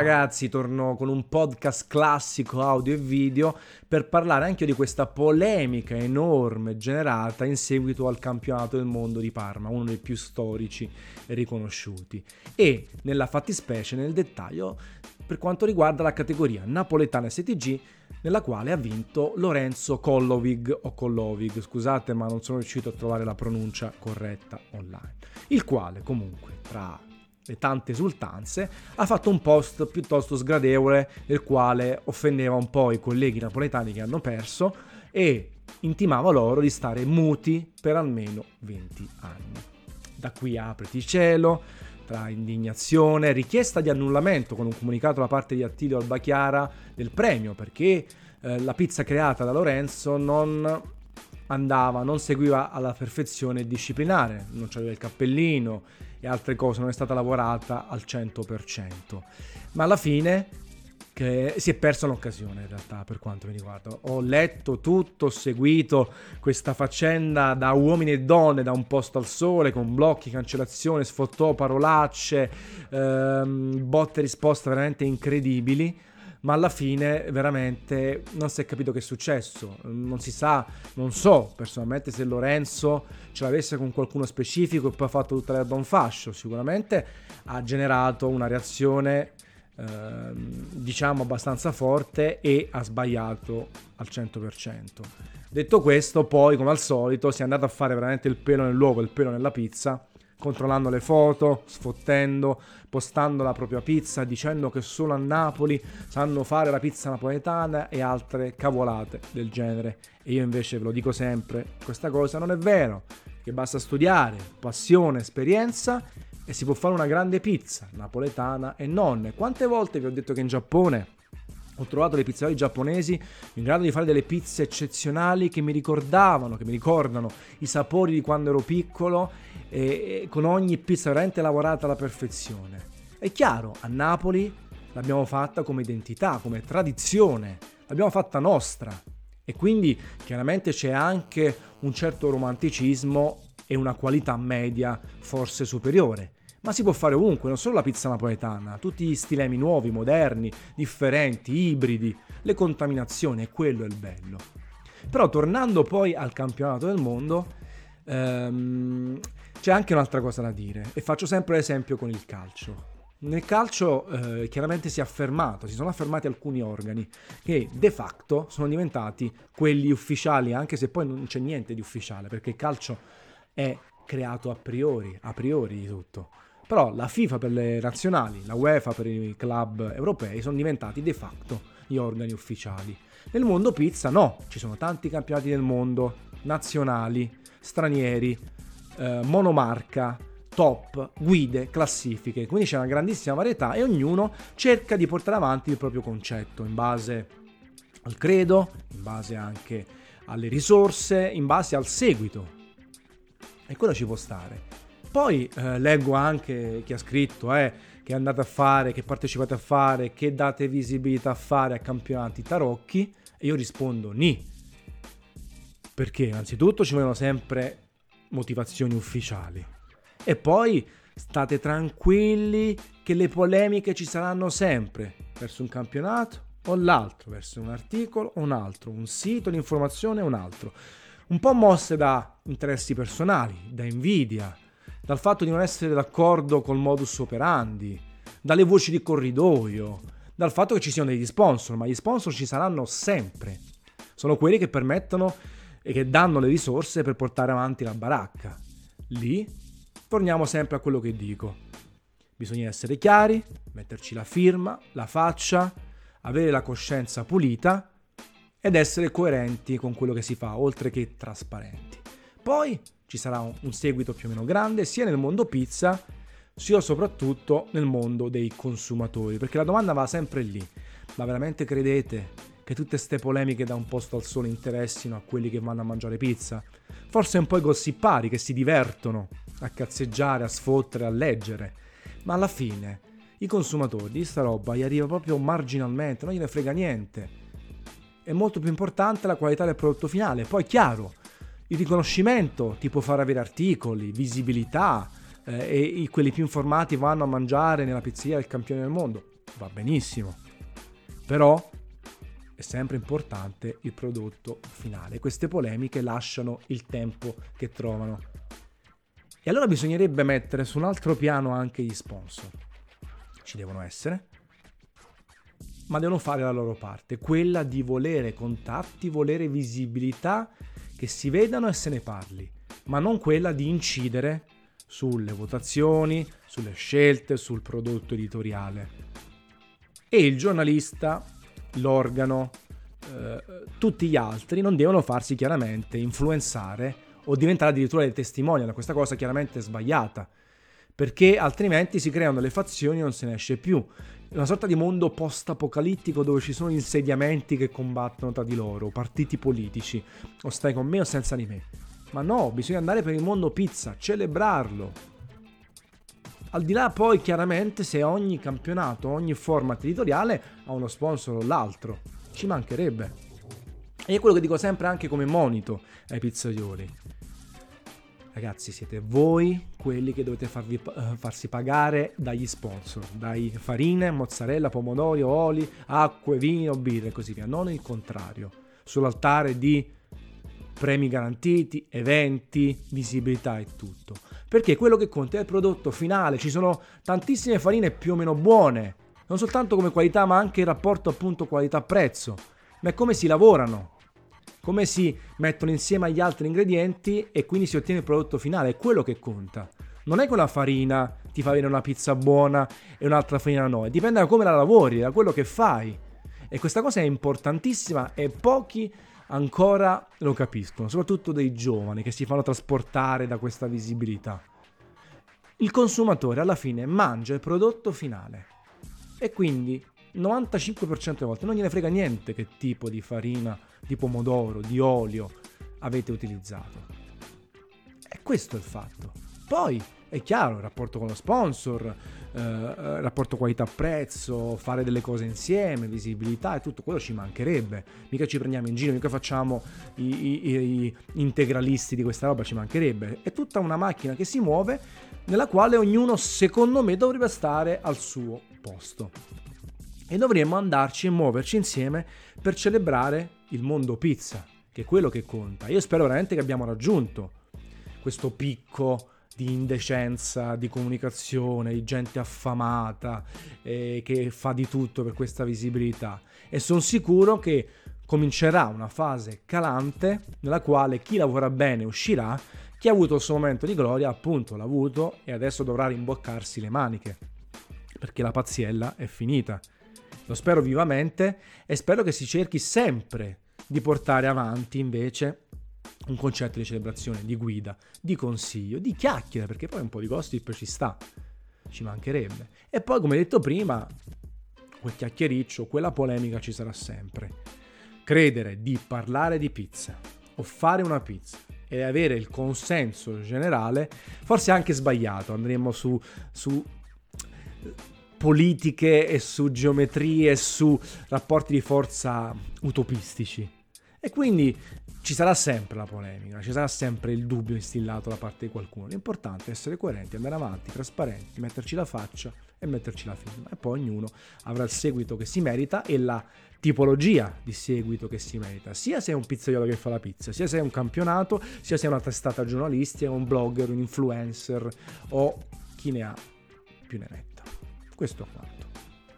ragazzi, torno con un podcast classico audio e video per parlare anche di questa polemica enorme generata in seguito al campionato del mondo di Parma, uno dei più storici e riconosciuti. E nella fattispecie, nel dettaglio, per quanto riguarda la categoria napoletana STG, nella quale ha vinto Lorenzo Kollovig o Kollovig, scusate ma non sono riuscito a trovare la pronuncia corretta online, il quale comunque tra le tante esultanze, ha fatto un post piuttosto sgradevole nel quale offendeva un po' i colleghi napoletani che hanno perso e intimava loro di stare muti per almeno 20 anni. Da qui apriti cielo, tra indignazione, richiesta di annullamento con un comunicato da parte di Attilio Albachiara del premio perché eh, la pizza creata da Lorenzo non andava, non seguiva alla perfezione disciplinare, non c'aveva il cappellino e altre cose, non è stata lavorata al 100%. Ma alla fine si è persa un'occasione in realtà per quanto mi riguarda. Ho letto tutto, ho seguito questa faccenda da uomini e donne, da un posto al sole, con blocchi, cancellazioni, sfottò, parolacce, ehm, botte e risposte veramente incredibili ma alla fine veramente non si è capito che è successo, non si sa, non so personalmente se Lorenzo ce l'avesse con qualcuno specifico e poi ha fatto tutta l'erba un fascio, sicuramente ha generato una reazione eh, diciamo abbastanza forte e ha sbagliato al 100%. Detto questo, poi come al solito si è andato a fare veramente il pelo nell'uovo, il pelo nella pizza controllando le foto, sfottendo, postando la propria pizza, dicendo che solo a Napoli sanno fare la pizza napoletana e altre cavolate del genere. E io invece ve lo dico sempre, questa cosa non è vero, che basta studiare, passione, esperienza e si può fare una grande pizza napoletana e non. Quante volte vi ho detto che in Giappone ho trovato dei pizzaioli giapponesi in grado di fare delle pizze eccezionali che mi ricordavano, che mi ricordano i sapori di quando ero piccolo e, e con ogni pizza veramente lavorata alla perfezione. È chiaro, a Napoli l'abbiamo fatta come identità, come tradizione, l'abbiamo fatta nostra e quindi chiaramente c'è anche un certo romanticismo e una qualità media forse superiore ma si può fare ovunque, non solo la pizza napoletana, tutti gli stilemi nuovi, moderni, differenti, ibridi, le contaminazioni, quello è il bello. Però tornando poi al campionato del mondo, ehm, c'è anche un'altra cosa da dire, e faccio sempre l'esempio con il calcio. Nel calcio eh, chiaramente si è affermato, si sono affermati alcuni organi che de facto sono diventati quelli ufficiali, anche se poi non c'è niente di ufficiale, perché il calcio è creato a priori, a priori di tutto. Però la FIFA per le nazionali, la UEFA per i club europei sono diventati de facto gli organi ufficiali. Nel mondo pizza no, ci sono tanti campionati del mondo, nazionali, stranieri, eh, monomarca, top, guide, classifiche, quindi c'è una grandissima varietà e ognuno cerca di portare avanti il proprio concetto in base al credo, in base anche alle risorse, in base al seguito. E quello ci può stare. Poi eh, leggo anche chi ha scritto, eh, che andate a fare, che partecipate a fare, che date visibilità a fare a campionati tarocchi, e io rispondo ni. Perché innanzitutto ci vogliono sempre motivazioni ufficiali. E poi state tranquilli che le polemiche ci saranno sempre verso un campionato o l'altro, verso un articolo o un altro, un sito di informazione o un altro. Un po' mosse da interessi personali, da invidia, dal fatto di non essere d'accordo col modus operandi, dalle voci di corridoio, dal fatto che ci siano degli sponsor, ma gli sponsor ci saranno sempre. Sono quelli che permettono e che danno le risorse per portare avanti la baracca. Lì torniamo sempre a quello che dico. Bisogna essere chiari, metterci la firma, la faccia, avere la coscienza pulita ed essere coerenti con quello che si fa, oltre che trasparenti. Poi ci sarà un seguito più o meno grande sia nel mondo pizza sia soprattutto nel mondo dei consumatori, perché la domanda va sempre lì. Ma veramente credete che tutte queste polemiche da un posto al sole interessino a quelli che vanno a mangiare pizza? Forse un po' i gossipari che si divertono a cazzeggiare, a sfottere, a leggere, ma alla fine i consumatori di sta roba gli arriva proprio marginalmente, non gliene frega niente. È molto più importante la qualità del prodotto finale. Poi, chiaro, il riconoscimento ti può far avere articoli, visibilità, eh, e quelli più informati vanno a mangiare nella pizzeria del campione del mondo. va benissimo. Però è sempre importante il prodotto finale. Queste polemiche lasciano il tempo che trovano. E allora bisognerebbe mettere su un altro piano anche gli sponsor. Ci devono essere, ma devono fare la loro parte, quella di volere contatti, volere visibilità, che si vedano e se ne parli, ma non quella di incidere sulle votazioni, sulle scelte, sul prodotto editoriale. E il giornalista l'organo, eh, tutti gli altri non devono farsi chiaramente influenzare o diventare addirittura dei testimonial. Questa cosa chiaramente sbagliata, perché altrimenti si creano le fazioni e non se ne esce più. Una sorta di mondo post-apocalittico dove ci sono insediamenti che combattono tra di loro, partiti politici, o stai con me o senza di me. Ma no, bisogna andare per il mondo pizza, celebrarlo, al di là poi chiaramente se ogni campionato, ogni format editoriale ha uno sponsor o l'altro, ci mancherebbe. E è quello che dico sempre anche come monito ai pizzaioli. Ragazzi, siete voi quelli che dovete farvi, uh, farsi pagare dagli sponsor, dai farine, mozzarella, pomodori, oli, acque, vino, birre e così via, non il contrario. Sull'altare di premi garantiti, eventi, visibilità e tutto. Perché quello che conta è il prodotto finale, ci sono tantissime farine più o meno buone, non soltanto come qualità ma anche il rapporto appunto qualità-prezzo, ma è come si lavorano, come si mettono insieme agli altri ingredienti e quindi si ottiene il prodotto finale, è quello che conta. Non è che una farina ti fa venire una pizza buona e un'altra farina no, dipende da come la lavori, da quello che fai. E questa cosa è importantissima e pochi ancora lo capiscono, soprattutto dei giovani che si fanno trasportare da questa visibilità. Il consumatore alla fine mangia il prodotto finale e quindi 95% delle volte non gliene frega niente che tipo di farina, di pomodoro, di olio avete utilizzato. E questo è il fatto. Poi è chiaro il rapporto con lo sponsor, eh, eh, rapporto qualità-prezzo, fare delle cose insieme, visibilità e tutto quello ci mancherebbe. Mica ci prendiamo in giro, mica facciamo i, i, i integralisti di questa roba, ci mancherebbe. È tutta una macchina che si muove nella quale ognuno, secondo me, dovrebbe stare al suo posto. E dovremmo andarci e muoverci insieme per celebrare il mondo pizza, che è quello che conta. Io spero veramente che abbiamo raggiunto questo picco di indecenza, di comunicazione, di gente affamata eh, che fa di tutto per questa visibilità. E sono sicuro che comincerà una fase calante nella quale chi lavora bene uscirà, chi ha avuto il suo momento di gloria appunto l'ha avuto e adesso dovrà rimboccarsi le maniche, perché la pazziella è finita. Lo spero vivamente e spero che si cerchi sempre di portare avanti invece un concetto di celebrazione, di guida, di consiglio, di chiacchiere, perché poi un po' di gossip ci sta, ci mancherebbe. E poi, come detto prima, quel chiacchiericcio, quella polemica ci sarà sempre. Credere di parlare di pizza o fare una pizza e avere il consenso generale, forse anche sbagliato, andremo su, su politiche e su geometrie e su rapporti di forza utopistici. E quindi ci sarà sempre la polemica, ci sarà sempre il dubbio instillato da parte di qualcuno. L'importante è essere coerenti, andare avanti, trasparenti, metterci la faccia e metterci la firma. E poi ognuno avrà il seguito che si merita e la tipologia di seguito che si merita, sia se è un pizzaiolo che fa la pizza, sia se è un campionato, sia se è una testata giornalistica, un blogger, un influencer o chi ne ha più ne metta. Questo quanto.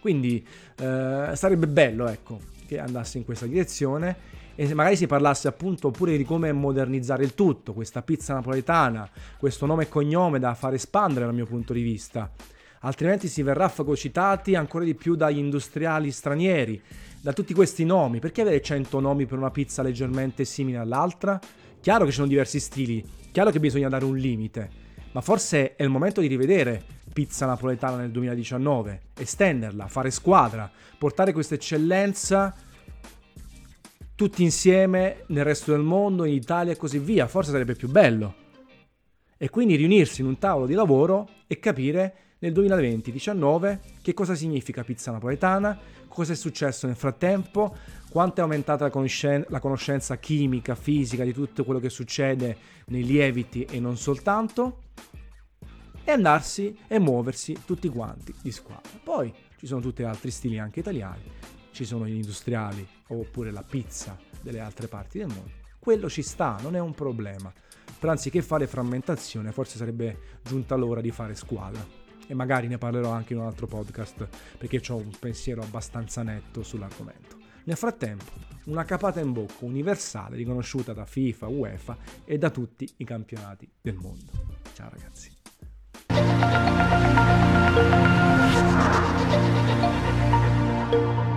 Quindi eh, sarebbe bello, ecco, che andasse in questa direzione e magari si parlasse appunto pure di come modernizzare il tutto, questa pizza napoletana, questo nome e cognome da far espandere dal mio punto di vista. Altrimenti si verrà fagocitati ancora di più dagli industriali stranieri, da tutti questi nomi. Perché avere 100 nomi per una pizza leggermente simile all'altra? Chiaro che ci sono diversi stili, chiaro che bisogna dare un limite, ma forse è il momento di rivedere pizza napoletana nel 2019, estenderla, fare squadra, portare questa eccellenza tutti insieme nel resto del mondo, in Italia e così via. Forse sarebbe più bello. E quindi riunirsi in un tavolo di lavoro e capire nel 2020-19 che cosa significa pizza napoletana, cosa è successo nel frattempo, quanto è aumentata la, conoscen- la conoscenza chimica, fisica di tutto quello che succede nei lieviti e non soltanto, e andarsi e muoversi tutti quanti di squadra. Poi ci sono tutti altri stili anche italiani, ci sono gli industriali oppure la pizza delle altre parti del mondo. Quello ci sta, non è un problema. Però anziché fare frammentazione, forse sarebbe giunta l'ora di fare squadra. E magari ne parlerò anche in un altro podcast perché ho un pensiero abbastanza netto sull'argomento. Nel frattempo, una capata in bocca universale riconosciuta da FIFA, UEFA e da tutti i campionati del mondo. Ciao ragazzi. Thank you.